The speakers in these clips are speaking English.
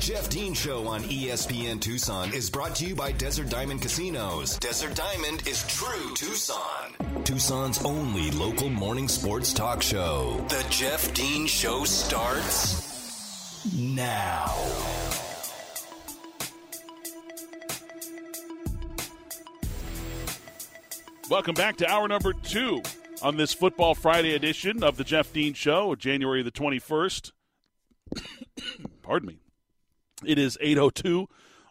Jeff Dean Show on ESPN Tucson is brought to you by Desert Diamond Casinos. Desert Diamond is true Tucson. Tucson's only local morning sports talk show. The Jeff Dean Show starts now. Welcome back to hour number two on this Football Friday edition of the Jeff Dean Show, January the 21st. Pardon me. It is 8.02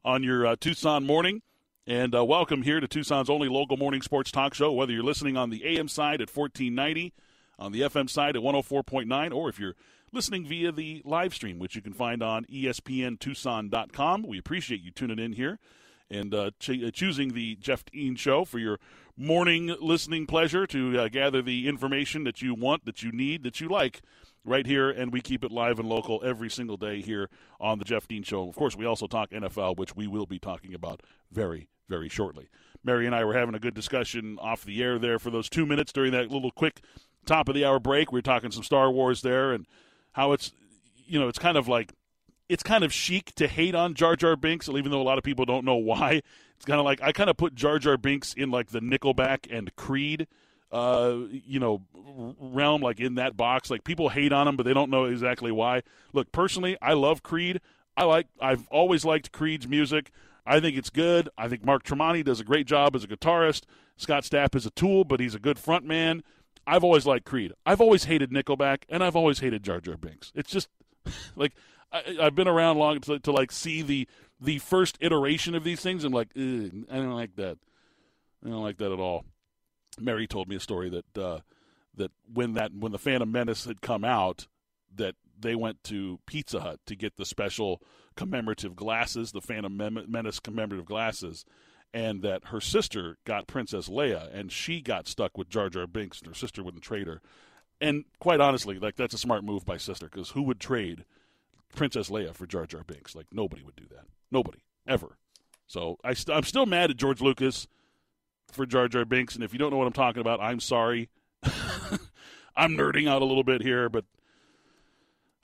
on your uh, Tucson morning. And uh, welcome here to Tucson's only local morning sports talk show, whether you're listening on the AM side at 1490, on the FM side at 104.9, or if you're listening via the live stream, which you can find on espntucson.com. We appreciate you tuning in here and uh, ch- uh, choosing the Jeff Dean Show for your morning listening pleasure to uh, gather the information that you want, that you need, that you like right here, and we keep it live and local every single day here on the Jeff Dean Show. Of course, we also talk NFL, which we will be talking about very, very shortly. Mary and I were having a good discussion off the air there for those two minutes during that little quick top of the hour break. We were talking some Star Wars there and how it's, you know, it's kind of like it's kind of chic to hate on Jar Jar Binks, even though a lot of people don't know why. It's kind of like I kind of put Jar Jar Binks in like the Nickelback and Creed, uh, you know, realm, like in that box. Like people hate on them, but they don't know exactly why. Look, personally, I love Creed. I like. I've always liked Creed's music. I think it's good. I think Mark Tremonti does a great job as a guitarist. Scott Stapp is a tool, but he's a good front man. I've always liked Creed. I've always hated Nickelback, and I've always hated Jar Jar Binks. It's just like I, have been around long to, to, like see the the first iteration of these things. I'm like, I don't like that. I don't like that at all. Mary told me a story that uh, that when that when the Phantom Menace had come out, that they went to Pizza Hut to get the special commemorative glasses, the Phantom Menace commemorative glasses, and that her sister got Princess Leia, and she got stuck with Jar Jar Binks, and her sister wouldn't trade her. And quite honestly, like that's a smart move by sister, because who would trade Princess Leia for Jar Jar Binks. Like nobody would do that. Nobody ever. So I st- I'm still mad at George Lucas for Jar Jar Binks, and if you don't know what I'm talking about, I'm sorry. I'm nerding out a little bit here, but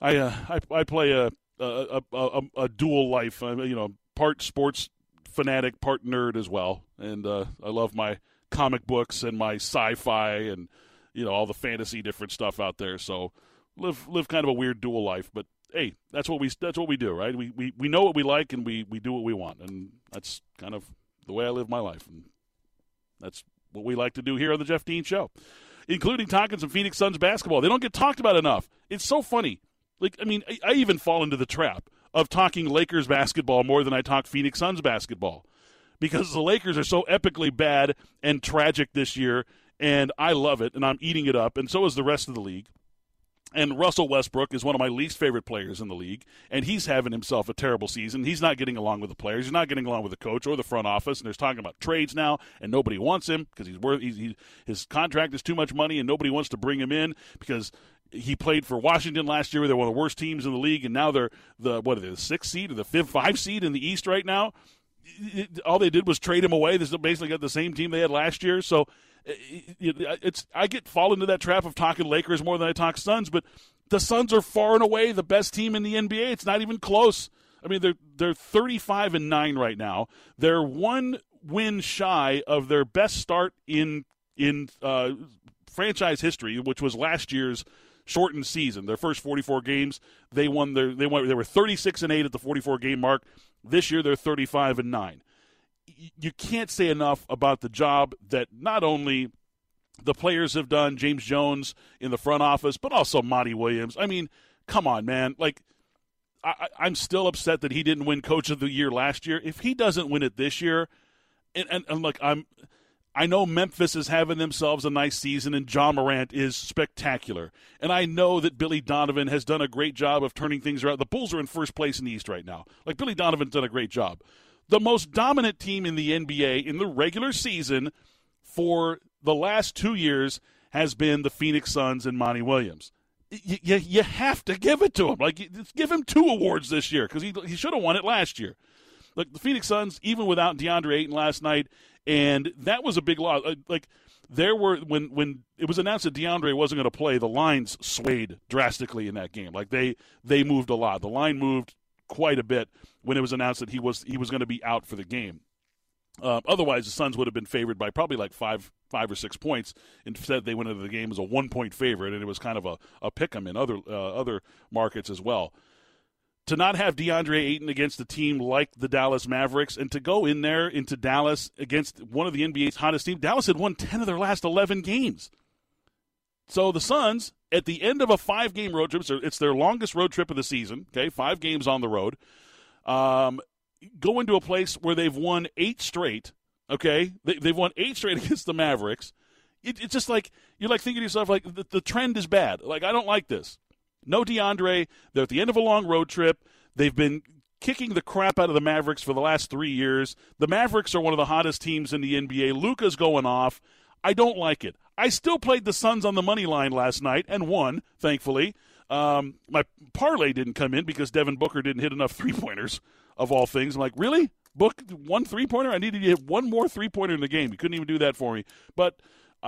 I uh, I, I play a a, a, a, a dual life. I'm, you know, part sports fanatic, part nerd as well, and uh, I love my comic books and my sci-fi and you know all the fantasy different stuff out there. So live live kind of a weird dual life, but hey, that's what we that's what we do, right? We we, we know what we like and we, we do what we want, and that's kind of the way I live my life, and that's what we like to do here on the Jeff Dean Show, including talking some Phoenix Suns basketball. They don't get talked about enough. It's so funny. Like I mean, I, I even fall into the trap of talking Lakers basketball more than I talk Phoenix Suns basketball because the Lakers are so epically bad and tragic this year, and I love it, and I'm eating it up, and so is the rest of the league. And Russell Westbrook is one of my least favorite players in the league, and he's having himself a terrible season. He's not getting along with the players. He's not getting along with the coach or the front office. And there's talking about trades now, and nobody wants him because he's worth. He's, he, his contract is too much money, and nobody wants to bring him in because he played for Washington last year. They're one of the worst teams in the league, and now they're the what are they, the sixth seed or the fifth, five seed in the East right now. All they did was trade him away. They basically got the same team they had last year. So it's I get fall into that trap of talking Lakers more than I talk Suns, but the Suns are far and away the best team in the NBA. It's not even close. I mean, they're they're 35 and 9 right now. They're one win shy of their best start in in uh, franchise history, which was last year's shortened season. Their first 44 games, they won their they went they were 36 and 8 at the 44 game mark. This year they're 35 and 9 you can't say enough about the job that not only the players have done, James Jones in the front office, but also Monty Williams. I mean, come on, man. Like, I, am still upset that he didn't win Coach of the Year last year. If he doesn't win it this year, and, and, and look, I'm. I know Memphis is having themselves a nice season, and Ja Morant is spectacular. And I know that Billy Donovan has done a great job of turning things around. The Bulls are in first place in the East right now. Like Billy Donovan's done a great job the most dominant team in the NBA in the regular season for the last two years has been the Phoenix Suns and Monty Williams. You, you, you have to give it to him. Like, give him two awards this year because he, he should have won it last year. Like, the Phoenix Suns, even without DeAndre Ayton last night, and that was a big loss. Uh, like, there were when when it was announced that DeAndre wasn't going to play, the lines swayed drastically in that game. Like they they moved a lot. The line moved quite a bit when it was announced that he was he was going to be out for the game. Uh, otherwise, the Suns would have been favored by probably like five five or six points. Instead, they went into the game as a one point favorite, and it was kind of a, a pick 'em in other uh, other markets as well. To not have DeAndre Ayton against a team like the Dallas Mavericks, and to go in there into Dallas against one of the NBA's hottest teams, Dallas had won ten of their last eleven games. So the Suns, at the end of a five game road trip, so it's their longest road trip of the season. Okay, five games on the road. Um, go into a place where they've won eight straight. Okay, they, have won eight straight against the Mavericks. It, it's just like you're like thinking to yourself, like the, the trend is bad. Like I don't like this. No DeAndre. They're at the end of a long road trip. They've been kicking the crap out of the Mavericks for the last three years. The Mavericks are one of the hottest teams in the NBA. Luka's going off. I don't like it. I still played the Suns on the money line last night and won, thankfully. Um, my parlay didn't come in because Devin Booker didn't hit enough three pointers of all things. I'm like, really? Book one three pointer? I needed to hit one more three pointer in the game. He couldn't even do that for me. But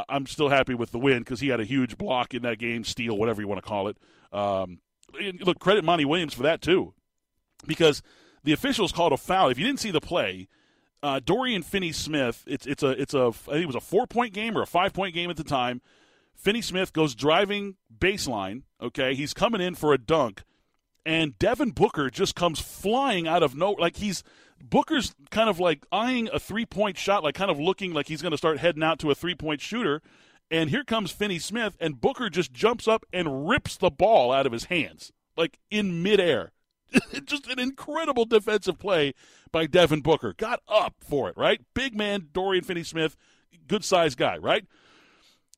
I'm still happy with the win because he had a huge block in that game, steal, whatever you want to call it. Um, look, credit Monty Williams for that too, because the officials called a foul. If you didn't see the play, uh, Dorian Finney-Smith, it's it's a it's a I think it was a four point game or a five point game at the time. Finney-Smith goes driving baseline. Okay, he's coming in for a dunk and Devin Booker just comes flying out of no like he's Booker's kind of like eyeing a three point shot, like kind of looking like he's going to start heading out to a three point shooter. And here comes Finney-Smith, and Booker just jumps up and rips the ball out of his hands, like in midair. just an incredible defensive play by Devin Booker. Got up for it, right? Big man, Dorian Finney-Smith, good sized guy, right?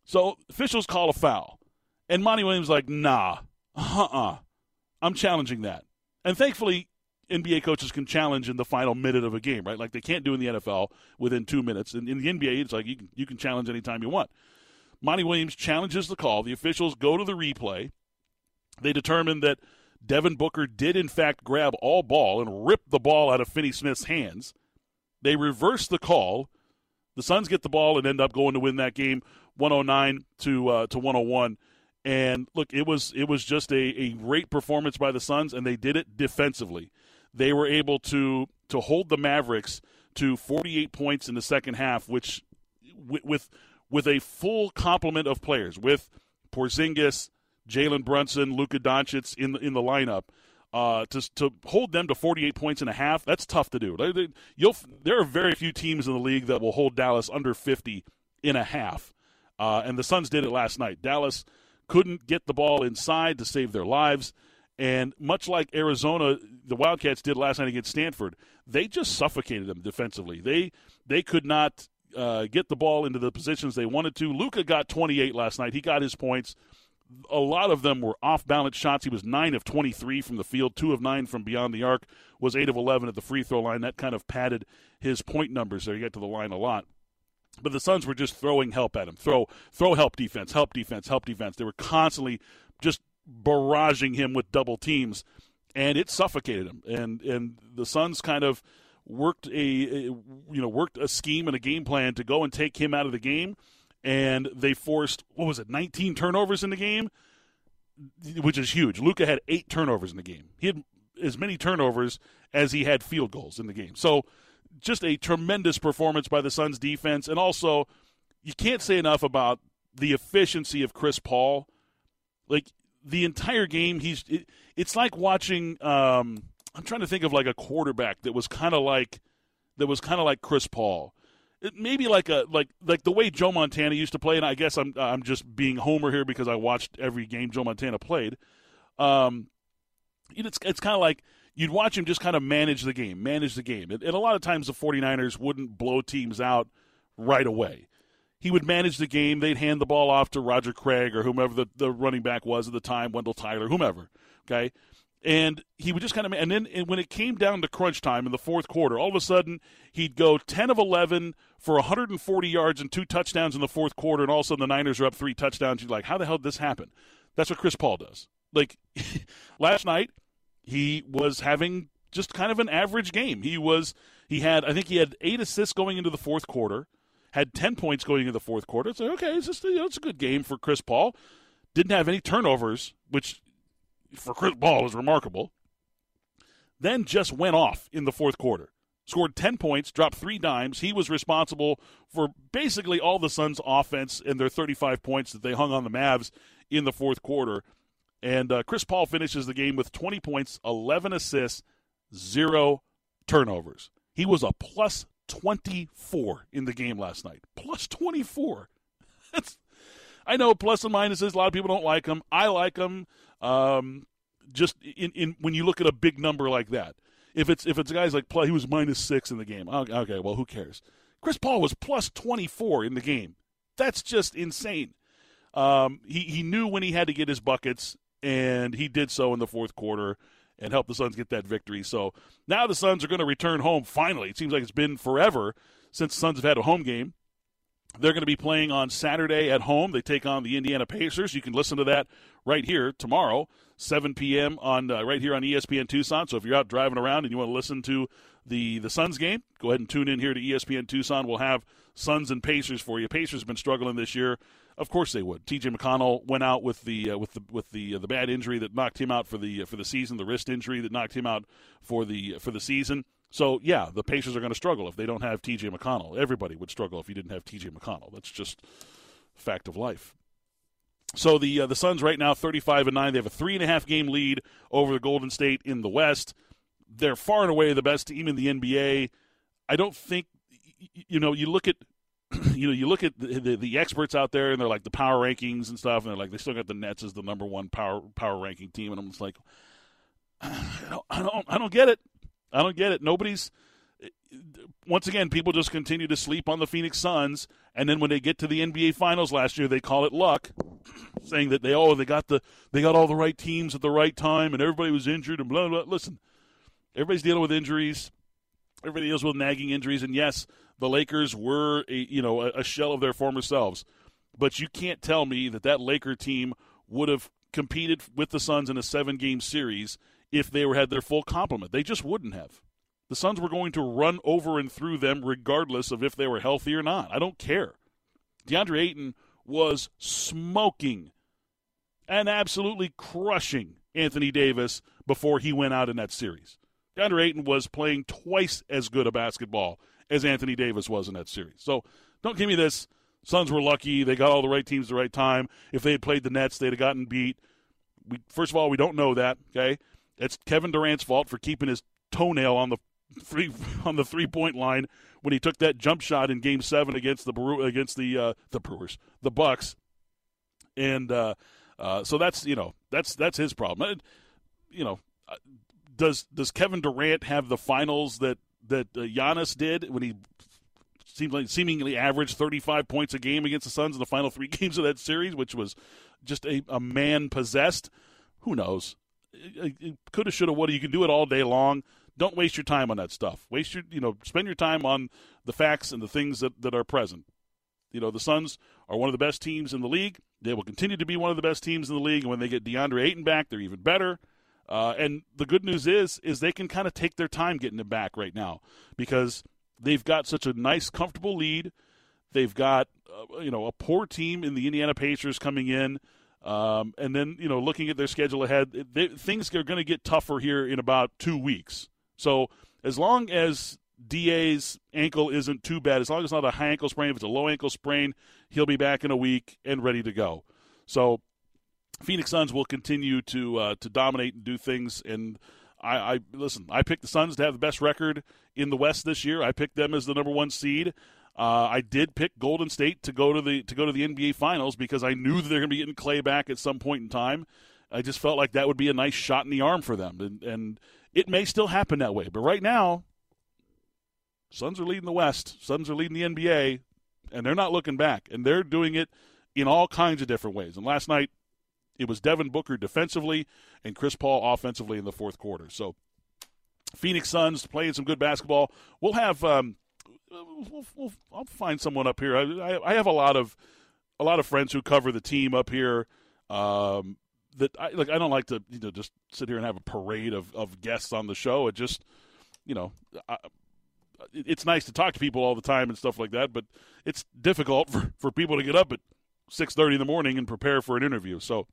So officials call a foul. And Monty Williams like, nah, uh uh I'm challenging that. And thankfully, NBA coaches can challenge in the final minute of a game, right? Like they can't do in the NFL within two minutes. And in the NBA, it's like you can, you can challenge anytime you want. Monty Williams challenges the call. The officials go to the replay. They determine that Devin Booker did, in fact, grab all ball and rip the ball out of Finney-Smith's hands. They reverse the call. The Suns get the ball and end up going to win that game 109 to, uh, to 101. And look, it was it was just a, a great performance by the Suns, and they did it defensively. They were able to to hold the Mavericks to 48 points in the second half, which with with a full complement of players, with Porzingis, Jalen Brunson, Luka Doncic in the in the lineup. Uh, to to hold them to 48 points and a half, that's tough to do. You'll there are very few teams in the league that will hold Dallas under 50 in a half, uh, and the Suns did it last night. Dallas couldn't get the ball inside to save their lives. And much like Arizona, the Wildcats did last night against Stanford, they just suffocated them defensively. They they could not uh, get the ball into the positions they wanted to. Luka got 28 last night. He got his points. A lot of them were off balance shots. He was 9 of 23 from the field, 2 of 9 from beyond the arc, was 8 of 11 at the free throw line. That kind of padded his point numbers there. He got to the line a lot. But the Suns were just throwing help at him. Throw, throw help defense, help defense, help defense. They were constantly just barraging him with double teams, and it suffocated him. And and the Suns kind of worked a, you know worked a scheme and a game plan to go and take him out of the game, and they forced what was it, 19 turnovers in the game, which is huge. Luka had eight turnovers in the game. He had as many turnovers as he had field goals in the game. So just a tremendous performance by the Suns defense. And also, you can't say enough about the efficiency of Chris Paul. Like the entire game, he's it, it's like watching. Um, I'm trying to think of like a quarterback that was kind of like that was kind of like Chris Paul. It, maybe like a like like the way Joe Montana used to play, and I guess I'm I'm just being Homer here because I watched every game Joe Montana played. Um, it's it's kind of like you'd watch him just kind of manage the game, manage the game. And, and, a lot of times the 49ers wouldn't blow teams out right away. He would manage the game. They'd hand the ball off to Roger Craig or whomever the, the running back was at the time, Wendell Tyler, whomever. Okay. And he would just kind of, and then and when it came down to crunch time in the fourth quarter, all of a sudden he'd go 10 of 11 for 140 yards and two touchdowns in the fourth quarter, and all of a sudden the Niners are up three touchdowns. You're like, how the hell did this happen? That's what Chris Paul does. Like last night, he was having just kind of an average game. He was he had I think he had eight assists going into the fourth quarter, had ten points going into the fourth quarter. So okay, it's just you know, it's a good game for Chris Paul. Didn't have any turnovers, which for Chris Paul is remarkable. then just went off in the fourth quarter. Scored 10 points, dropped three dimes. He was responsible for basically all the Suns' offense and their 35 points that they hung on the Mavs in the fourth quarter. And uh, Chris Paul finishes the game with 20 points, 11 assists, zero turnovers. He was a plus 24 in the game last night. Plus 24. That's, I know plus and minuses. A lot of people don't like him. I like him. Um, just in, in when you look at a big number like that. If it's if it's guys like play, he was minus six in the game. Okay, well, who cares? Chris Paul was plus 24 in the game. That's just insane. Um, he he knew when he had to get his buckets, and he did so in the fourth quarter and helped the Suns get that victory. So now the Suns are going to return home finally. It seems like it's been forever since the Suns have had a home game. They're going to be playing on Saturday at home. They take on the Indiana Pacers. You can listen to that right here tomorrow, 7 p.m. on uh, right here on ESPN Tucson. So if you're out driving around and you want to listen to the the Suns game, go ahead and tune in here to ESPN Tucson. We'll have Suns and Pacers for you. Pacers have been struggling this year. Of course they would. T.J. McConnell went out with the uh, with the with the uh, the bad injury that knocked him out for the uh, for the season, the wrist injury that knocked him out for the for the season. So yeah, the Pacers are going to struggle if they don't have T.J. McConnell. Everybody would struggle if you didn't have T.J. McConnell. That's just fact of life. So the uh, the Suns right now, thirty-five and nine. They have a three and a half game lead over the Golden State in the West. They're far and away the best team in the NBA. I don't think you know. You look at you know, you look at the, the, the, experts out there, and they're like the power rankings and stuff, and they're like they still got the Nets as the number one power power ranking team, and I'm just like, I don't, I don't, I don't get it. I don't get it. Nobody's. Once again, people just continue to sleep on the Phoenix Suns, and then when they get to the NBA Finals last year, they call it luck, saying that they oh they got the they got all the right teams at the right time, and everybody was injured and blah blah. Listen, everybody's dealing with injuries. Everybody deals with nagging injuries, and yes, the Lakers were a, you know a, a shell of their former selves. But you can't tell me that that Laker team would have competed with the Suns in a seven game series if they were had their full complement. They just wouldn't have. The Suns were going to run over and through them regardless of if they were healthy or not. I don't care. DeAndre Ayton was smoking and absolutely crushing Anthony Davis before he went out in that series. DeAndre Ayton was playing twice as good a basketball as Anthony Davis was in that series. So don't give me this. Suns were lucky. They got all the right teams at the right time. If they had played the Nets, they'd have gotten beat. We, first of all, we don't know that. Okay, it's Kevin Durant's fault for keeping his toenail on the three on the three point line when he took that jump shot in Game Seven against the against the uh, the Brewers, the Bucks, and uh, uh, so that's you know that's that's his problem. You know, uh, does does Kevin Durant have the finals that that uh, Giannis did when he like seemingly averaged 35 points a game against the Suns in the final three games of that series, which was just a, a man possessed. Who knows? Coulda, shoulda, woulda. You can do it all day long. Don't waste your time on that stuff. Waste your, you know, spend your time on the facts and the things that, that are present. You know, the Suns are one of the best teams in the league. They will continue to be one of the best teams in the league. And when they get DeAndre Ayton back, they're even better. Uh, and the good news is, is they can kind of take their time getting it back right now because they've got such a nice, comfortable lead. They've got, uh, you know, a poor team in the Indiana Pacers coming in. Um, and then, you know, looking at their schedule ahead, they, things are going to get tougher here in about two weeks. So as long as DA's ankle isn't too bad, as long as it's not a high ankle sprain, if it's a low ankle sprain, he'll be back in a week and ready to go. So Phoenix Suns will continue to uh, to dominate and do things. And I, I, listen. I picked the Suns to have the best record in the West this year. I picked them as the number one seed. Uh, I did pick Golden State to go to the to go to the NBA Finals because I knew that they're going to be getting Clay back at some point in time. I just felt like that would be a nice shot in the arm for them, and, and it may still happen that way. But right now, Suns are leading the West. Suns are leading the NBA, and they're not looking back, and they're doing it in all kinds of different ways. And last night, it was Devin Booker defensively and Chris Paul offensively in the fourth quarter. So Phoenix Suns playing some good basketball. We'll have um, we'll, we'll, I'll find someone up here. I, I, have a lot of a lot of friends who cover the team up here. Um, that I like. I don't like to you know just sit here and have a parade of, of guests on the show. It just you know. I, it's nice to talk to people all the time and stuff like that, but it's difficult for, for people to get up at six thirty in the morning and prepare for an interview. So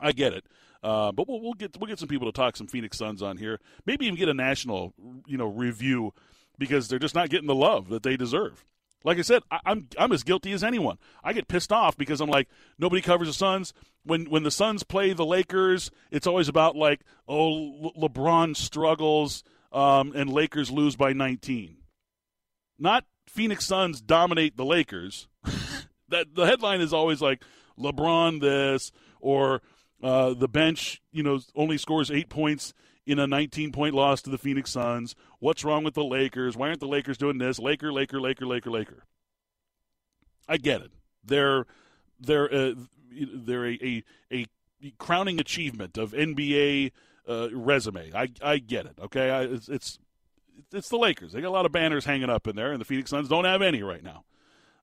I get it. Uh, but we'll, we'll get we'll get some people to talk some Phoenix Suns on here. Maybe even get a national you know review because they're just not getting the love that they deserve. Like I said, I, I'm I'm as guilty as anyone. I get pissed off because I'm like nobody covers the Suns. When when the Suns play the Lakers, it's always about like oh Le- LeBron struggles um, and Lakers lose by 19. Not Phoenix Suns dominate the Lakers. that the headline is always like LeBron this or uh, the bench, you know, only scores eight points in a 19 point loss to the Phoenix Suns. What's wrong with the Lakers? Why aren't the Lakers doing this? Laker, Laker, Laker, Laker, Laker. I get it. They're they're uh, they're a, a, a crowning achievement of NBA uh, resume. I I get it. Okay, I, it's, it's it's the Lakers. They got a lot of banners hanging up in there, and the Phoenix Suns don't have any right now.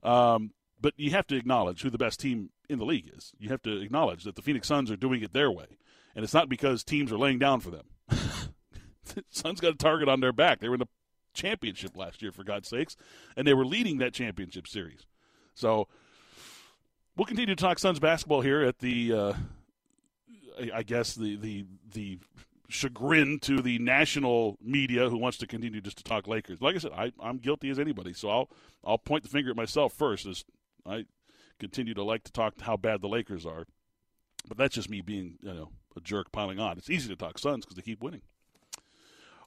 Um, but you have to acknowledge who the best team in the league is. You have to acknowledge that the Phoenix Suns are doing it their way, and it's not because teams are laying down for them. Suns got a target on their back. They were in the championship last year, for God's sakes, and they were leading that championship series. So we'll continue to talk Suns basketball here at the, uh, I guess the the the chagrin to the national media who wants to continue just to talk Lakers. Like I said, I, I'm guilty as anybody, so I'll I'll point the finger at myself first. As I continue to like to talk how bad the Lakers are, but that's just me being you know a jerk piling on. It's easy to talk Suns because they keep winning.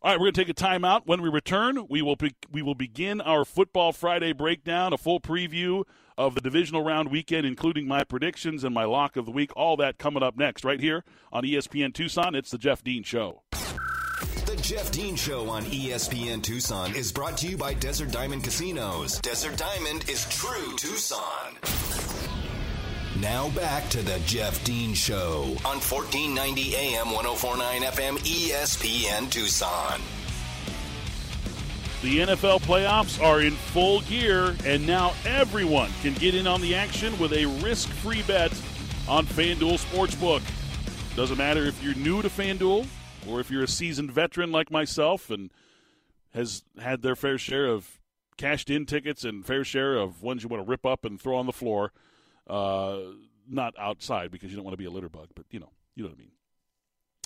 All right, we're going to take a timeout. When we return, we will be, we will begin our Football Friday breakdown, a full preview of the divisional round weekend, including my predictions and my lock of the week. All that coming up next, right here on ESPN Tucson. It's the Jeff Dean Show. The Jeff Dean Show on ESPN Tucson is brought to you by Desert Diamond Casinos. Desert Diamond is true Tucson. Now back to the Jeff Dean Show on 1490 AM 1049 FM ESPN Tucson. The NFL playoffs are in full gear, and now everyone can get in on the action with a risk free bet on FanDuel Sportsbook. Doesn't matter if you're new to FanDuel or if you're a seasoned veteran like myself and has had their fair share of cashed in tickets and fair share of ones you want to rip up and throw on the floor. Uh, not outside because you don't want to be a litter bug, but you know, you know what I mean.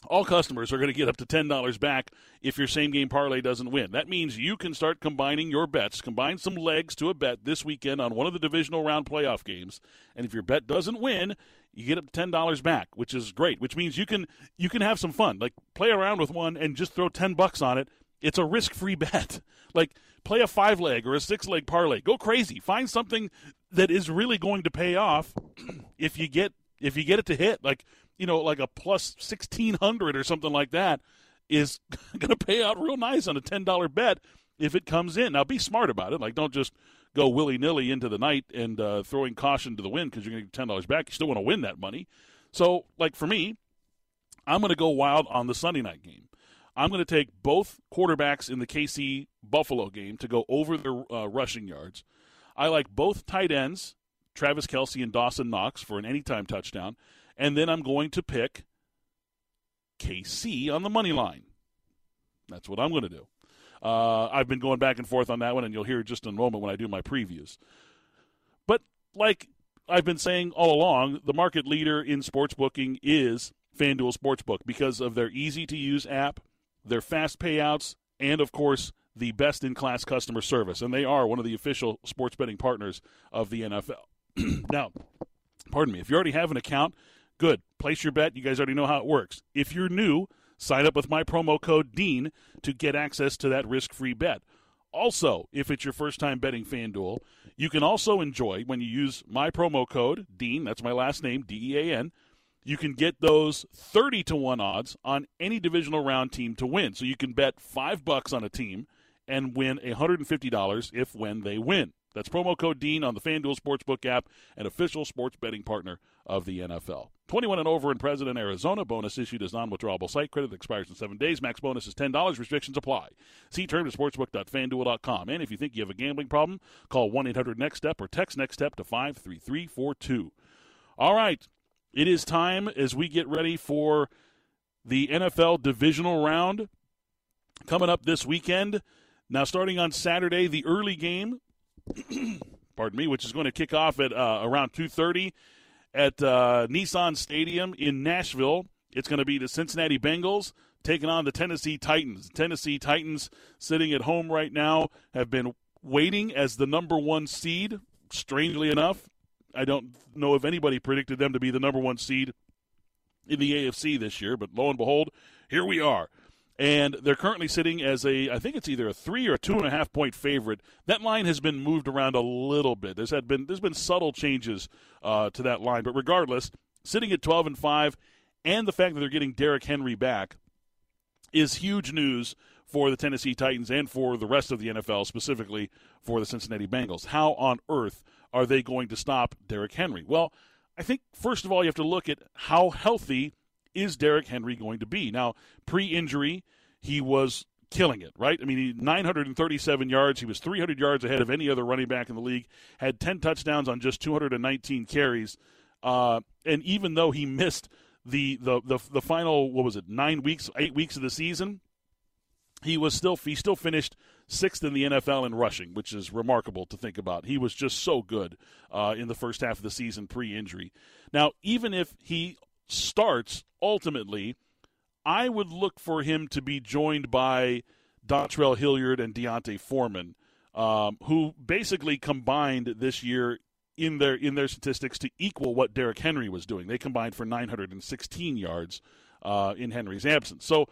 All customers are going to get up to $10 back if your same game parlay doesn't win. That means you can start combining your bets, combine some legs to a bet this weekend on one of the divisional round playoff games. And if your bet doesn't win, you get up to $10 back, which is great, which means you can you can have some fun. Like play around with one and just throw 10 bucks on it. It's a risk-free bet. Like play a 5 leg or a 6 leg parlay. Go crazy. Find something that is really going to pay off if you get if you get it to hit. Like you know, like a plus 1600 or something like that is going to pay out real nice on a $10 bet if it comes in. Now, be smart about it. Like, don't just go willy nilly into the night and uh, throwing caution to the wind because you're going to get $10 back. You still want to win that money. So, like, for me, I'm going to go wild on the Sunday night game. I'm going to take both quarterbacks in the KC Buffalo game to go over their uh, rushing yards. I like both tight ends, Travis Kelce and Dawson Knox, for an anytime touchdown and then I'm going to pick KC on the money line. That's what I'm going to do. Uh, I've been going back and forth on that one, and you'll hear just in a moment when I do my previews. But like I've been saying all along, the market leader in sports booking is FanDuel Sportsbook because of their easy to use app, their fast payouts, and of course, the best in class customer service. And they are one of the official sports betting partners of the NFL. now, pardon me, if you already have an account, Good. Place your bet. You guys already know how it works. If you're new, sign up with my promo code DEAN to get access to that risk free bet. Also, if it's your first time betting FanDuel, you can also enjoy when you use my promo code DEAN, that's my last name, D E A N, you can get those 30 to 1 odds on any divisional round team to win. So you can bet 5 bucks on a team and win $150 if when they win. That's promo code DEAN on the FanDuel Sportsbook app, an official sports betting partner of the NFL. 21 and over in President, Arizona. Bonus issued as non-withdrawable site credit expires in seven days. Max bonus is $10. Restrictions apply. See term to sportsbook.fanduel.com. And if you think you have a gambling problem, call 1-800-NEXT-STEP or text NEXT STEP to 53342. All right. It is time as we get ready for the NFL divisional round coming up this weekend. Now, starting on Saturday, the early game, pardon me, which is going to kick off at uh, around 2.30 at uh, Nissan Stadium in Nashville. It's going to be the Cincinnati Bengals taking on the Tennessee Titans. Tennessee Titans sitting at home right now have been waiting as the number one seed. Strangely enough, I don't know if anybody predicted them to be the number one seed in the AFC this year, but lo and behold, here we are. And they're currently sitting as a, I think it's either a three or a two and a half point favorite. That line has been moved around a little bit. There's had been there's been subtle changes uh, to that line, but regardless, sitting at 12 and five, and the fact that they're getting Derrick Henry back is huge news for the Tennessee Titans and for the rest of the NFL, specifically for the Cincinnati Bengals. How on earth are they going to stop Derrick Henry? Well, I think first of all you have to look at how healthy is Derrick Henry going to be. Now, pre-injury, he was killing it, right? I mean, he 937 yards. He was 300 yards ahead of any other running back in the league. Had 10 touchdowns on just 219 carries. Uh, and even though he missed the, the the the final what was it nine weeks, eight weeks of the season, he was still he still finished sixth in the NFL in rushing, which is remarkable to think about. He was just so good uh, in the first half of the season pre-injury. Now, even if he starts ultimately, I would look for him to be joined by Dontrell Hilliard and D'Onta Foreman, um, who basically combined this year in their in their statistics to equal what Derrick Henry was doing. They combined for 916 yards uh, in Henry's absence. So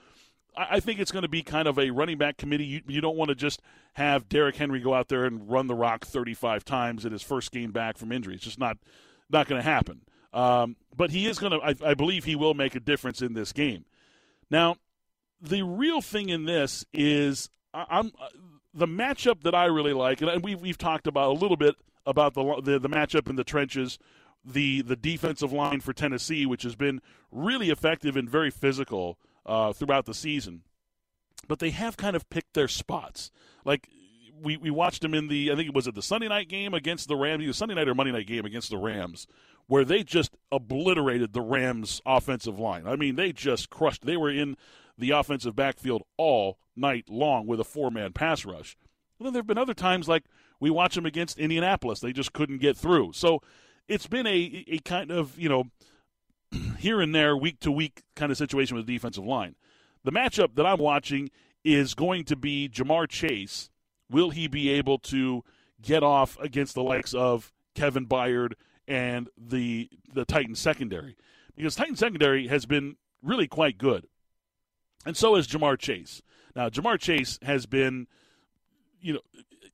I think it's going to be kind of a running back committee. You, you don't want to just have Derrick Henry go out there and run the rock 35 times in his first game back from injury. It's just not not going to happen. Um, but he is going to. I, believe he will make a difference in this game. Now, the real thing in this is I'm the matchup that I really like, and we've we've talked about a little bit about the the, the matchup in the trenches, the the defensive line for Tennessee, which has been really effective and very physical uh, throughout the season. But they have kind of picked their spots. Like we, we watched them in the I think it was at the Sunday night game against the Rams, either Sunday night or Monday night game against the Rams, where they just obliterated the Rams offensive line. I mean, they just crushed. They were in the offensive backfield all night long with a four man pass rush. And then there have been other times like we watch them against Indianapolis, they just couldn't get through. So it's been a a kind of you know here and there, week to week kind of situation with the defensive line. The matchup that I'm watching is going to be Ja'Marr Chase. Will he be able to get off against the likes of Kevin Byard and the the Titans secondary? Because Titans secondary has been really quite good, and so has Ja'Marr Chase. Now, Ja'Marr Chase has been, you know,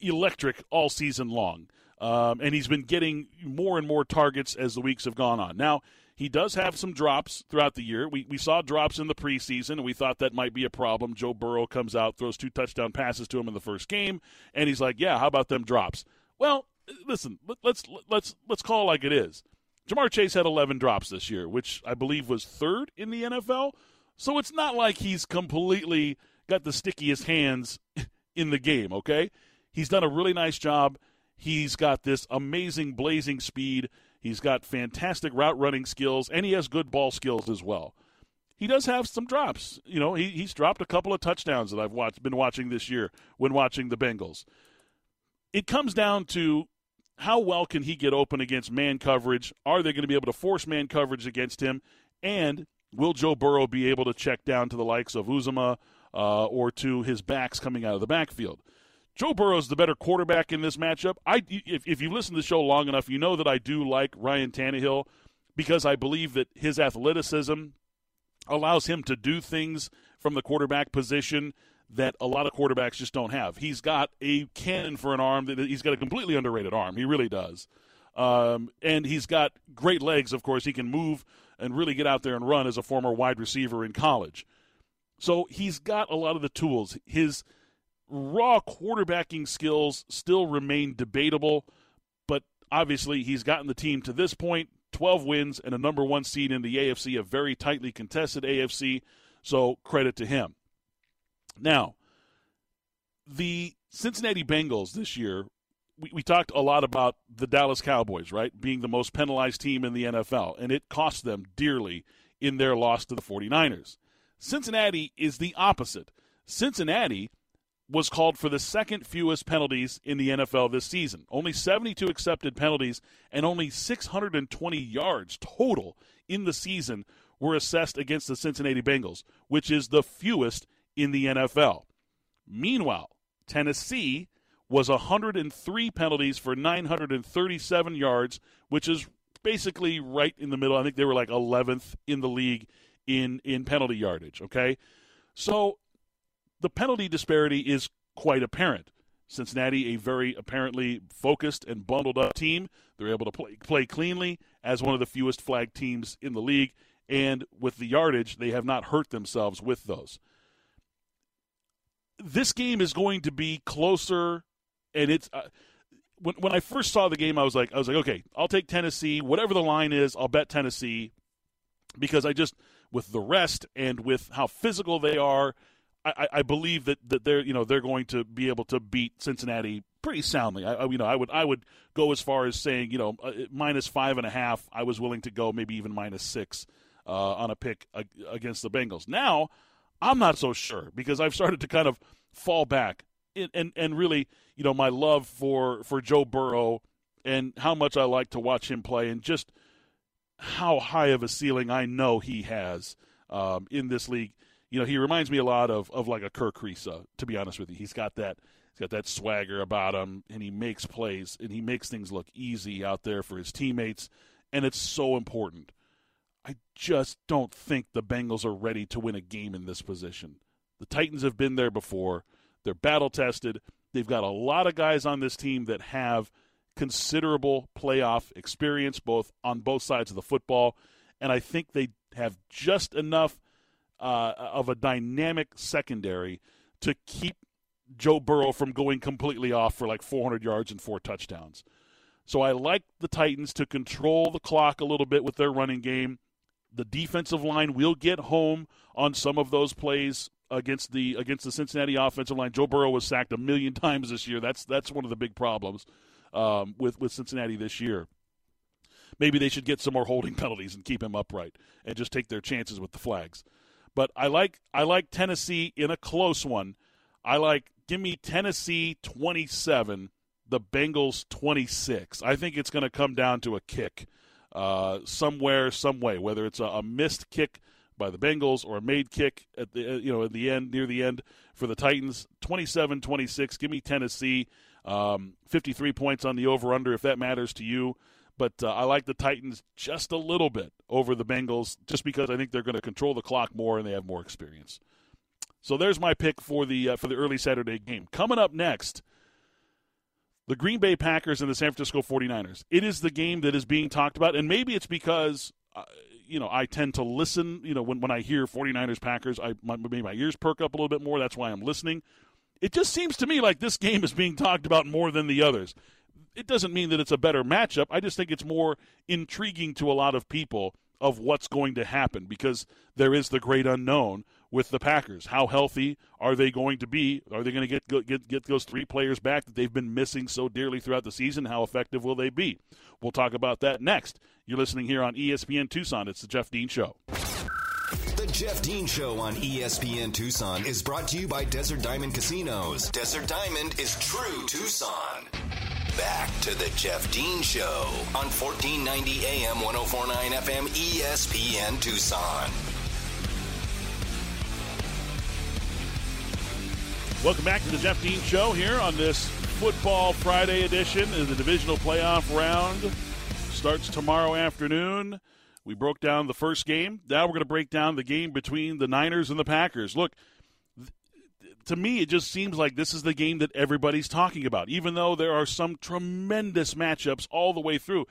electric all season long, um, and he's been getting more and more targets as the weeks have gone on. Now he does have some drops throughout the year. We, we saw drops in the preseason, and we thought that might be a problem. Joe Burrow comes out, throws two touchdown passes to him in the first game, and he's like, "Yeah, how about them drops?" Well, listen, let, let's let's let's call it like it is. Ja'Marr Chase had 11 drops this year, which I believe was third in the NFL. So it's not like he's completely got the stickiest hands in the game, okay? He's done a really nice job. He's got this amazing blazing speed. He's got fantastic route running skills, and he has good ball skills as well. He does have some drops. You know, he, he's dropped a couple of touchdowns that I've watched, been watching this year when watching the Bengals. It comes down to how well can he get open against man coverage? Are they going to be able to force man coverage against him? And will Joe Burrow be able to check down to the likes of Uzomah uh, or to his backs coming out of the backfield? Joe Burrow is the better quarterback in this matchup. I, if, if you've listened to the show long enough, you know that I do like Ryan Tannehill because I believe that his athleticism allows him to do things from the quarterback position that a lot of quarterbacks just don't have. He's got a cannon for an arm. That he's got a completely underrated arm. He really does. Um, and he's got great legs. Of course, he can move and really get out there and run as a former wide receiver in college. So he's got a lot of the tools. His raw quarterbacking skills still remain debatable, but obviously he's gotten the team to this point 12 wins and a number one seed in the AFC, a very tightly contested AFC, so credit to him. Now, the Cincinnati Bengals this year, we, we talked a lot about the Dallas Cowboys, right, being the most penalized team in the NFL, and it cost them dearly in their loss to the 49ers. Cincinnati is the opposite. Cincinnati was called for the second fewest penalties in the NFL this season. Only 72 accepted penalties and only 620 yards total in the season were assessed against the Cincinnati Bengals, which is the fewest in the NFL. Meanwhile, Tennessee was 103 penalties for 937 yards, which is basically right in the middle. I think they were like 11th in the league in in penalty yardage, okay? So the penalty disparity is quite apparent. Cincinnati, a very apparently focused and bundled up team, they're able to play, play cleanly as one of the fewest flag teams in the league. And with the yardage, they have not hurt themselves with those. This game is going to be closer, and it's. Uh, when, when I first saw the game, I was like, I was like, okay, I'll take Tennessee. Whatever the line is, I'll bet Tennessee because I just with the rest and with how physical they are I, I believe that, that they're you know they're going to be able to beat Cincinnati pretty soundly. I, I you know I would I would go as far as saying you know uh, minus five and a half. I was willing to go maybe even minus six uh, on a pick against the Bengals. Now I'm not so sure because I've started to kind of fall back and and, and really you know my love for for Joe Burrow and how much I like to watch him play and just how high of a ceiling I know he has um, in this league you know, he reminds me a lot of of like a Kirk Kriisa, to be honest with you. He's got that he's got that swagger about him and he makes plays and he makes things look easy out there for his teammates and it's so important. I just don't think the Bengals are ready to win a game in this position. The Titans have been there before. They're battle tested. They've got a lot of guys on this team that have considerable playoff experience both on both sides of the football and I think they have just enough uh, of a dynamic secondary to keep Joe Burrow from going completely off for like 400 yards and four touchdowns. So I like the Titans to control the clock a little bit with their running game. The defensive line will get home on some of those plays against the against the Cincinnati offensive line. Joe Burrow was sacked a million times this year. That's that's one of the big problems um, with with Cincinnati this year. Maybe they should get some more holding penalties and keep him upright and just take their chances with the flags. But I like I like Tennessee in a close one. I like give me Tennessee 27, the Bengals 26. I think it's going to come down to a kick uh, somewhere, some way, whether it's a, a, missed kick by the Bengals or a made kick at the you know at the end near the end for the Titans. 27-26. Give me Tennessee. Um, 53 points on the over under if that matters to you. But uh, I like the Titans just a little bit over the Bengals, just because I think they're going to control the clock more and they have more experience. So there's my pick for the uh, for the early Saturday game. Coming up next, the Green Bay Packers and the San Francisco 49ers. It is the game that is being talked about, and maybe it's because. Uh, you know, I tend to listen. You know, when, when I hear 49ers Packers, I my, maybe my ears perk up a little bit more. That's why I'm listening. It just seems to me like this game is being talked about more than the others it doesn't mean that it's a better matchup. I just think it's more intriguing to a lot of people of what's going to happen because there is the great unknown with the Packers. How healthy are they going to be? Are they going to get get get those three players back that they've been missing so dearly throughout the season? How effective will they be? We'll talk about that next. You're listening here on ESPN Tucson. It's the Jeff Dean Show. The Jeff Dean Show on ESPN Tucson is brought to you by Desert Diamond Casinos. Desert Diamond is true Tucson back to the Jeff Dean Show on 1490 AM 1049 FM ESPN Tucson. Welcome back to the Jeff Dean Show here on this Football Friday edition of the divisional playoff round. Starts tomorrow afternoon. We broke down the first game. Now we're going to break down the game between the Niners and the Packers. Look, to me, it just seems like this is the game that everybody's talking about, even though there are some tremendous matchups all the way through.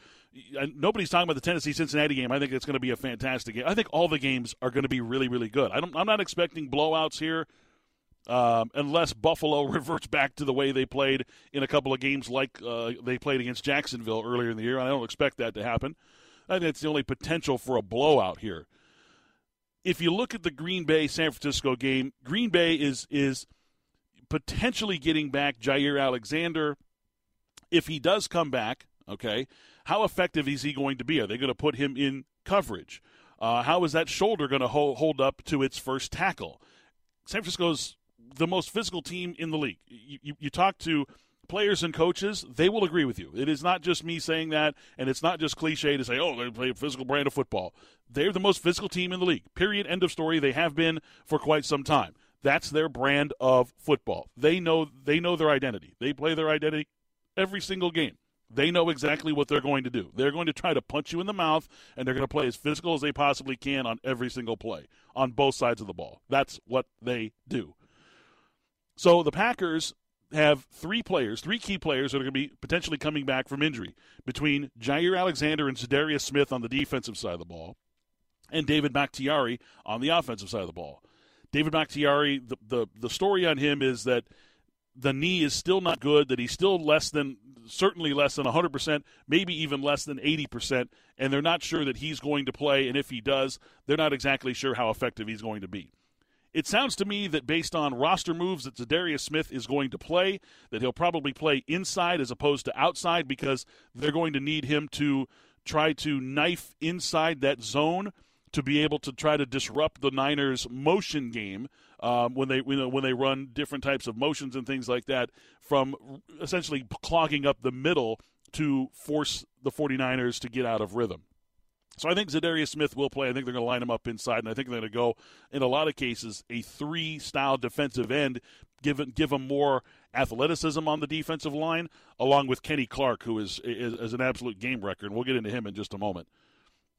Nobody's talking about the Tennessee Cincinnati game. I think it's going to be a fantastic game. I think all the games are going to be really, really good. I am not expecting blowouts here. Um, unless Buffalo reverts back to the way they played in a couple of games like uh, they played against Jacksonville earlier in the year. I don't expect that to happen. I think it's the only potential for a blowout here if you look at the Green Bay San Francisco game, Green Bay is is potentially getting back Jaire Alexander. If he does come back, okay, how effective is he going to be? Are they going to put him in coverage? Uh, how is that shoulder going to hold, hold up to its first tackle? San Francisco's the most physical team in the league. You, you, you talk to players and coaches, they will agree with you. It is not just me saying that, and it's not just cliche to say, oh, they play a physical brand of football. They're the most physical team in the league. Period. End of story. They have been for quite some time. That's their brand of football. They know they know their identity. They play their identity every single game. They know exactly what they're going to do. They're going to try to punch you in the mouth, and they're going to play as physical as they possibly can on every single play on both sides of the ball. That's what they do. So the Packers have three players, three key players that are going to be potentially coming back from injury between Jaire Alexander and Za'Darius Smith on the defensive side of the ball, and David Bakhtiari on the offensive side of the ball. David Bakhtiari, the, the, the story on him is that the knee is still not good, that he's still less than, certainly less than 100%, maybe even less than 80%, and they're not sure that he's going to play, and if he does, they're not exactly sure how effective he's going to be. It sounds to me that based on roster moves that Za'Darius Smith is going to play, that he'll probably play inside as opposed to outside because they're going to need him to try to knife inside that zone to be able to try to disrupt the Niners' motion game um, when they you know, when they run different types of motions and things like that from essentially clogging up the middle to force the 49ers to get out of rhythm. So I think Za'Darius Smith will play. I think they're going to line him up inside, and I think they're going to go, in a lot of cases, a three-style defensive end, give give him more athleticism on the defensive line, along with Kenny Clark, who is is, is an absolute game record. And we'll get into him in just a moment.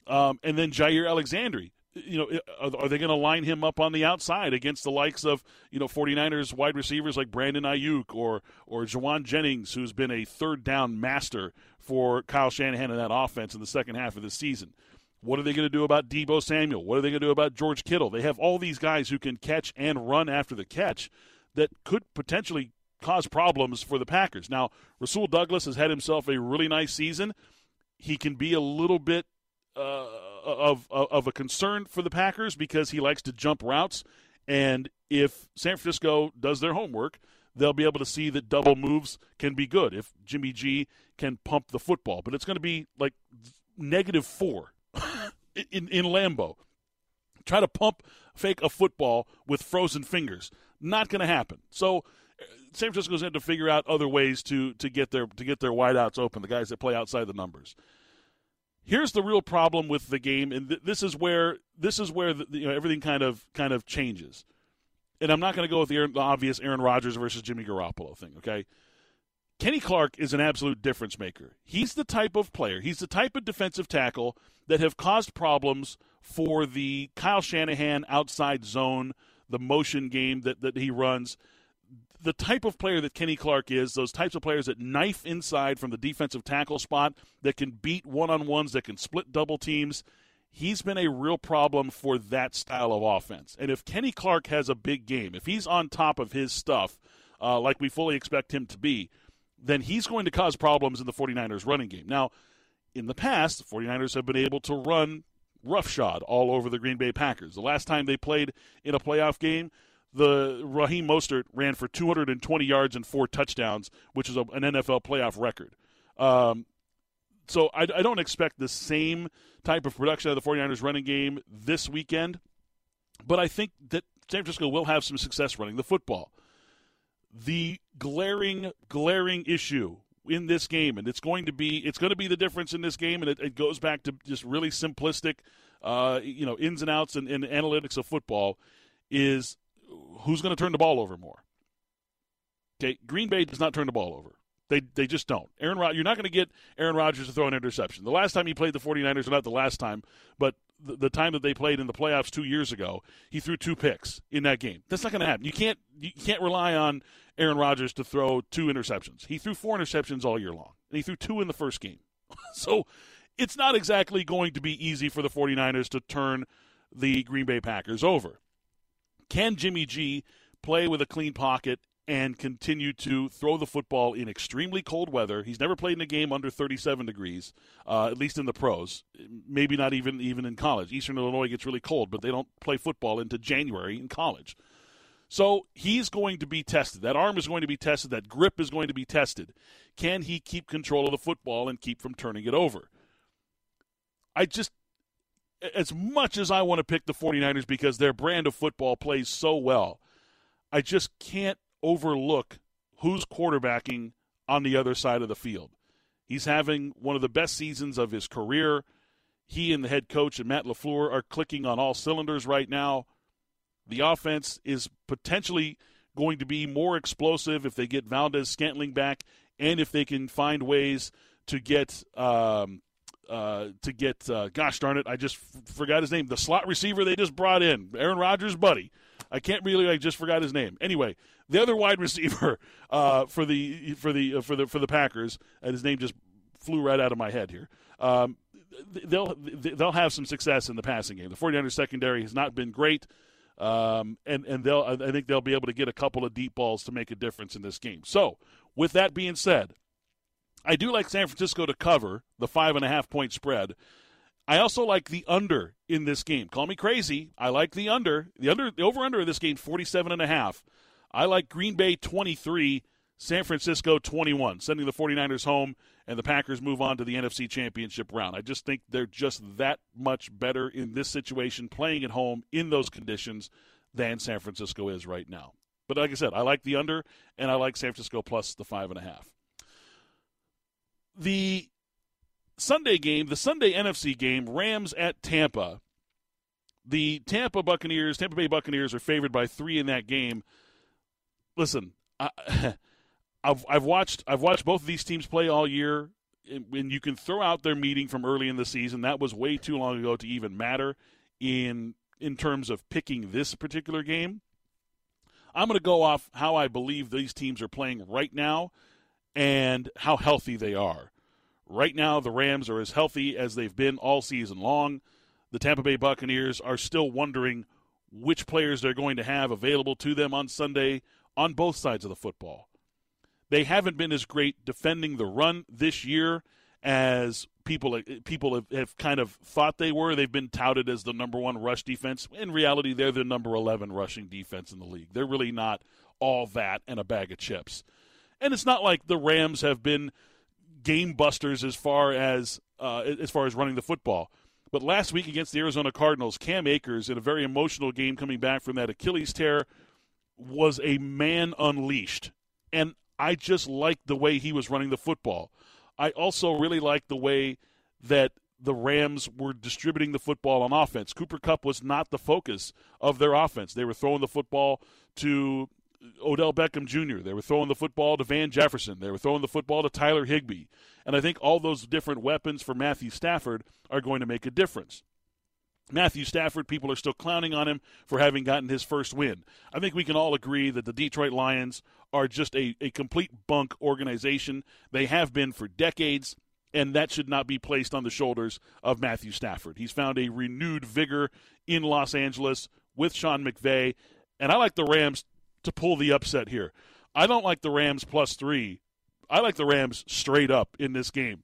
Um, and then Jaire Alexander. You know, are, they going to line him up on the outside against the likes of you know 49ers wide receivers like Brandon Aiyuk or or Jauan Jennings, who's been a third down master for Kyle Shanahan in that offense in the second half of the season? What are they going to do about Deebo Samuel? What are they going to do about George Kittle? They have all these guys who can catch and run after the catch that could potentially cause problems for the Packers. Now, Rasul Douglas has had himself a really nice season. He can be a little bit uh, of, of a concern for the Packers because he likes to jump routes. And if San Francisco does their homework, they'll be able to see that double moves can be good if Jimmy G can pump the football. But it's going to be like negative four in, in Lambeau. Try to pump fake a football with frozen fingers. Not going to happen. So uh, San Francisco's going to figure out other ways to to get their to get their wideouts open, the guys that play outside the numbers. Here's the real problem with the game, and th- this is where this is where the, you know, everything kind of kind of changes. And I'm not going to go with the, the obvious Aaron Rodgers versus Jimmy Garoppolo thing. Okay, Kenny Clark is an absolute difference maker. He's the type of player, he's the type of defensive tackle that have caused problems for the Kyle Shanahan outside zone, the motion game that, that he runs. The type of player that Kenny Clark is, those types of players that knife inside from the defensive tackle spot, that can beat one on ones, that can split double teams, he's been a real problem for that style of offense. And if Kenny Clark has a big game, if he's on top of his stuff, uh, like we fully expect him to be, then he's going to cause problems in the 49ers running game. Now, in the past, the 49ers have been able to run roughshod all over the Green Bay Packers. The last time they played in a playoff game, the Raheem Mostert ran for 220 yards and four touchdowns, which is a, an NFL playoff record. Um, so I, I, don't expect the same type of production of the 49ers running game this weekend, but I think that San Francisco will have some success running the football the glaring, glaring issue in this game, and it's going to be it's going to be the difference in this game, and it, it goes back to just really simplistic, uh, you know, ins and outs and, and analytics of football, is who's going to turn the ball over more. Okay, Green Bay does not turn the ball over. They they just don't. Aaron Rod- you're not going to get Aaron Rodgers to throw an interception. The last time he played the 49ers, or not the last time, but the, the time that they played in the playoffs 2 years ago, he threw two picks in that game. That's not going to happen. You can't you can't rely on Aaron Rodgers to throw two interceptions. He threw four interceptions all year long, and he threw two in the first game. so it's not exactly going to be easy for the 49ers to turn the Green Bay Packers over. Can Jimmy G play with a clean pocket and continue to throw the football in extremely cold weather. He's never played in a game under 37 degrees, uh, at least in the pros. Maybe not even even in college. Eastern Illinois gets really cold, but they don't play football into January in college. So he's going to be tested. That arm is going to be tested. That grip is going to be tested. Can he keep control of the football and keep from turning it over? I just, as much as I want to pick the 49ers because their brand of football plays so well, I just can't overlook who's quarterbacking on the other side of the field. He's having one of the best seasons of his career. He and the head coach and Matt LaFleur are clicking on all cylinders right now. The offense is potentially going to be more explosive if they get Valdes-Scantling back and if they can find ways to get um, uh, to get uh, gosh darn it, I just f- forgot his name. The slot receiver they just brought in, Aaron Rodgers' buddy. I can't really. I just forgot his name. Anyway, the other wide receiver uh, for the for the uh, for the for the Packers, and his name just flew right out of my head here. Um, they'll they'll have some success in the passing game. The 49ers secondary has not been great. Um, and and they'll I think they'll be able to get a couple of deep balls to make a difference in this game. So, with that being said, I do like San Francisco to cover the five and a half point spread. I also like the under in this game. Call me crazy. I like the under. The under the over under of this game 47 and a half. I like Green Bay 23, San Francisco 21, sending the 49ers home and the Packers move on to the NFC Championship round. I just think they're just that much better in this situation, playing at home in those conditions, than San Francisco is right now. But like I said, I like the under, and I like San Francisco plus the five and a half. The Sunday game, the Sunday NFC game, Rams at Tampa. The Tampa Buccaneers, Tampa Bay Buccaneers are favored by three in that game. Listen, I, I've I've watched I've watched both of these teams play all year, and you can throw out their meeting from early in the season. That was way too long ago to even matter in in terms of picking this particular game. I'm going to go off how I believe these teams are playing right now and how healthy they are. Right now, the Rams are as healthy as they've been all season long. The Tampa Bay Buccaneers are still wondering which players they're going to have available to them on Sunday on both sides of the football. They haven't been as great defending the run this year as people people have, have, kind of thought they were. They've been touted as the number one rush defense. In reality, they're the number 11 rushing defense in the league. They're really not all that and a bag of chips. And it's not like the Rams have been game busters as far as uh, as far as running the football. But last week against the Arizona Cardinals, Cam Akers in a very emotional game coming back from that Achilles tear was a man unleashed. And I just liked the way he was running the football. I also really liked the way that the Rams were distributing the football on offense. Cooper Kupp was not the focus of their offense. They were throwing the football to Odell Beckham Jr., they were throwing the football to Van Jefferson, they were throwing the football to Tyler Higbee. And I think all those different weapons for Matthew Stafford are going to make a difference. Matthew Stafford, people are still clowning on him for having gotten his first win. I think we can all agree that the Detroit Lions are just a, a complete bunk organization. They have been for decades, and that should not be placed on the shoulders of Matthew Stafford. He's found a renewed vigor in Los Angeles with Sean McVay, and I like the Rams to pull the upset here. I don't like the Rams plus three. I like the Rams straight up in this game.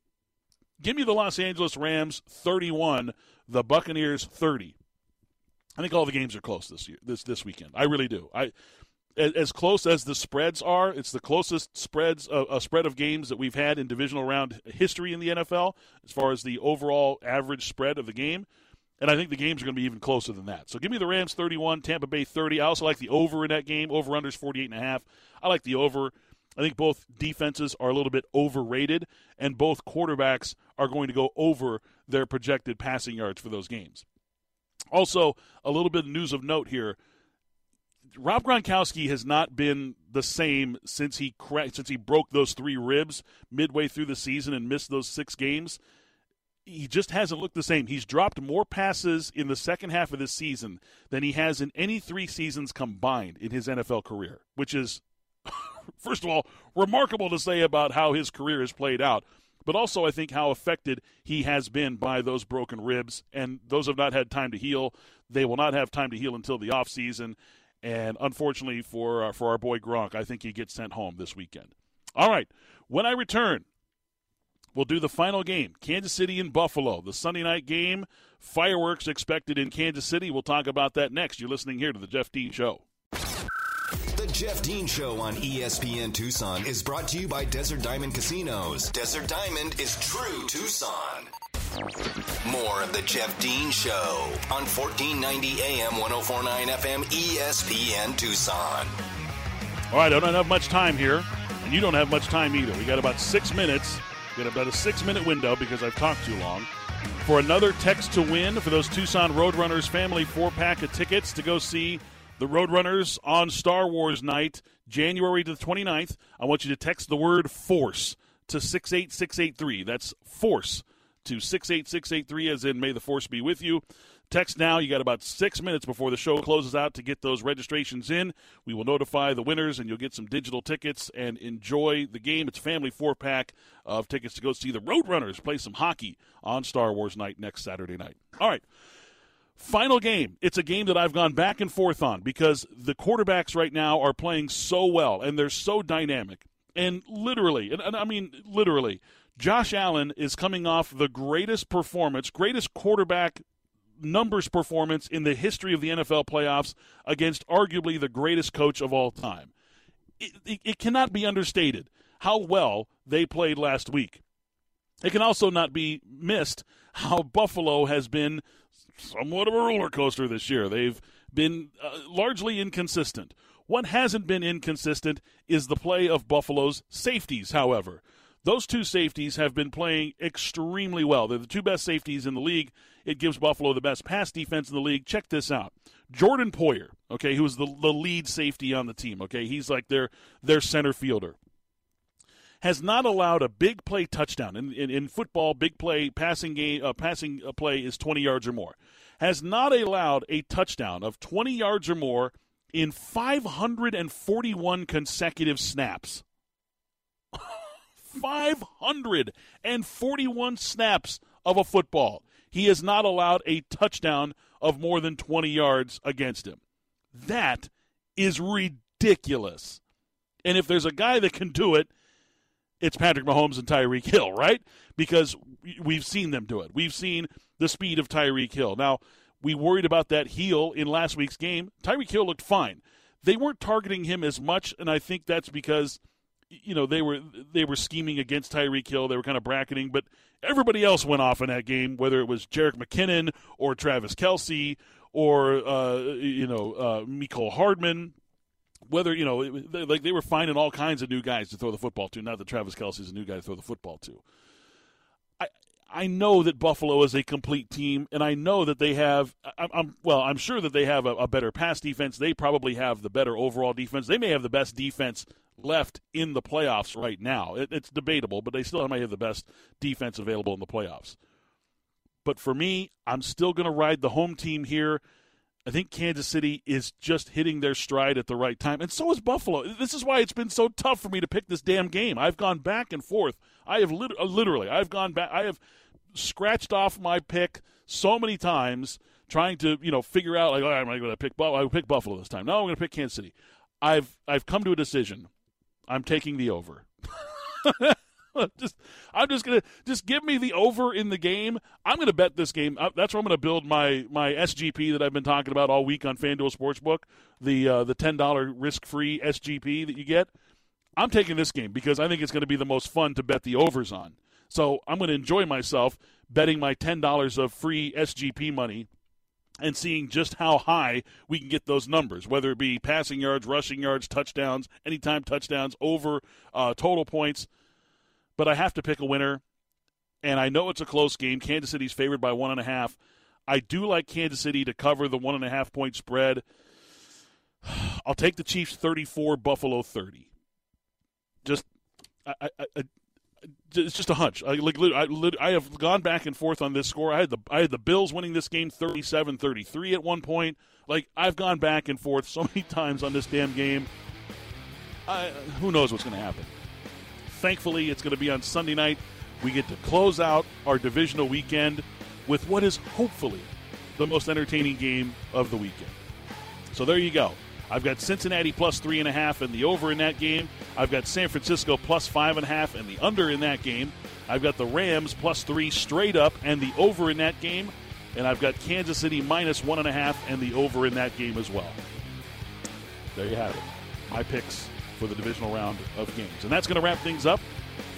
Give me the Los Angeles Rams 31 the Buccaneers 30. I think all the games are close this year, this this weekend. I really do. I as close as the spreads are, it's the closest spreads uh, a spread of games that we've had in divisional round history in the NFL as far as the overall average spread of the game. And I think the games are going to be even closer than that. So give me the Rams 31, Tampa Bay 30. I also like the over in that game. Over unders 48 and a half. I like the over. I think both defenses are a little bit overrated, and both quarterbacks are going to go over their projected passing yards for those games. Also, a little bit of news of note here. Rob Gronkowski has not been the same since he since he broke those three ribs midway through the season and missed those six games. He just hasn't looked the same. He's dropped more passes in the second half of this season than he has in any three seasons combined in his NFL career, which is first of all, remarkable to say about how his career has played out, but also I think how affected he has been by those broken ribs. And those have not had time to heal. They will not have time to heal until the offseason. And unfortunately for, uh, for our boy Gronk, I think he gets sent home this weekend. All right, when I return, we'll do the final game Kansas City and Buffalo, the Sunday night game. Fireworks expected in Kansas City. We'll talk about that next. You're listening here to The Jeff Dean Show. The Jeff Dean Show on ESPN Tucson is brought to you by Desert Diamond Casinos. Desert Diamond is true Tucson. More of the Jeff Dean Show on 1490 AM 1049 FM ESPN Tucson. All right, I don't have much time here, and you don't have much time either. We got about six minutes. We got about a six minute window because I've talked too long. For another text to win for those Tucson Roadrunners family four pack of tickets to go see the Roadrunners on Star Wars night, January the 29th. I want you to text the word FORCE to 68683. That's FORCE to 68683, as in May the Force be with you. Text now. You got about six minutes before the show closes out to get those registrations in. We will notify the winners, and you'll get some digital tickets and enjoy the game. It's a family four pack of tickets to go see the Roadrunners play some hockey on Star Wars night next Saturday night. All right. Final game. It's a game that I've gone back and forth on because the quarterbacks right now are playing so well and they're so dynamic. And literally, and, and I mean literally, Josh Allen is coming off the greatest performance, greatest quarterback numbers performance in the history of the NFL playoffs against arguably the greatest coach of all time. It, it, it, cannot be understated how well they played last week. It can also not be missed how Buffalo has been somewhat of a roller coaster this year. They've been uh, largely inconsistent. What hasn't been inconsistent is the play of Buffalo's safeties, however. Those two safeties have been playing extremely well. They're the two best safeties in the league. It gives Buffalo the best pass defense in the league. Check this out. Jordan Poyer, okay, who's the, the lead safety on the team, okay? He's like their their center fielder. Has not allowed a big play touchdown. In, in, in football, big play passing game uh, passing uh, play is 20 yards or more. Has not allowed a touchdown of 20 yards or more in 541 consecutive snaps. 541 snaps of a football. He has not allowed a touchdown of more than 20 yards against him. That is ridiculous. And if there's a guy that can do it, it's Patrick Mahomes and Tyreek Hill, right? Because we've seen them do it. We've seen the speed of Tyreek Hill. Now, we worried about that heel in last week's game. Tyreek Hill looked fine. They weren't targeting him as much, and I think that's because – you know they were they were scheming against Tyreek Hill. They were kind of bracketing, but everybody else went off in that game, whether it was Jerick McKinnon or Travis Kelce or uh, you know uh, Hardman. Whether you know, it, like they were finding all kinds of new guys to throw the football to. Not that Travis Kelce is a new guy to throw the football to. I I know that Buffalo is a complete team, and I know that they have. I, am well. I'm sure that they have a, a better pass defense. They probably have the better overall defense. They may have the best defense left in the playoffs right now. It, it's debatable, but they still might have the best defense available in the playoffs. But for me, I'm still going to ride the home team here. I think Kansas City is just hitting their stride at the right time, and so is Buffalo. This is why it's been so tough for me to pick this damn game. I've gone back and forth. I have lit- uh, literally, I've gone back. I have scratched off my pick so many times, trying to you know figure out like, oh, I'm going to pick. I pick Buffalo this time. No, I'm going to pick Kansas City. I've I've come to a decision. I'm taking the over. just I'm just gonna just give me the over in the game. I'm gonna bet this game. Uh, that's where I'm gonna build my my SGP that I've been talking about all week on FanDuel Sportsbook. The uh, the ten dollar risk free SGP that you get. I'm taking this game because I think it's going to be the most fun to bet the overs on. So I'm going to enjoy myself betting my ten dollars of free SGP money and seeing just how high we can get those numbers, whether it be passing yards, rushing yards, touchdowns, anytime touchdowns, over uh, total points. But I have to pick a winner, and I know it's a close game. Kansas City's favored by one and a half. I do like Kansas City to cover the one and a half point spread. I'll take the Chiefs 34, Buffalo 30. Just, I, I, I it's just a hunch. I, like, I, I have gone back and forth on this score. I had the I had the Bills winning this game 37-33 at one point. Like I've gone back and forth so many times on this damn game. I, who knows what's going to happen? Thankfully, it's going to be on Sunday night. We get to close out our divisional weekend with what is hopefully the most entertaining game of the weekend. So there you go. I've got Cincinnati plus three and a half and the over in that game. I've got San Francisco plus five and a half and the under in that game. I've got the Rams plus three straight up and the over in that game. And I've got Kansas City minus one and a half and the over in that game as well. There you have it. My picks for the divisional round of games. And that's going to wrap things up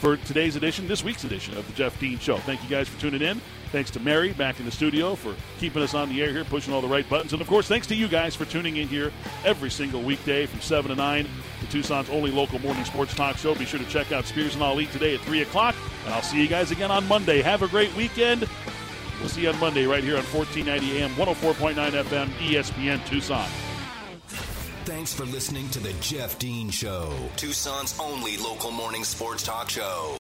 for today's edition, this week's edition of the Jeff Dean Show. Thank you guys for tuning in. Thanks to Mary back in the studio for keeping us on the air here, pushing all the right buttons. And of course, thanks to you guys for tuning in here every single weekday from 7 to 9, the Tucson's only local morning sports talk show. Be sure to check out Spears and Ali today at 3 o'clock. And I'll see you guys again on Monday. Have a great weekend. We'll see you on Monday right here on 1490 AM, 104.9 FM, ESPN Tucson. Thanks for listening to the Jeff Dean Show, Tucson's only local morning sports talk show.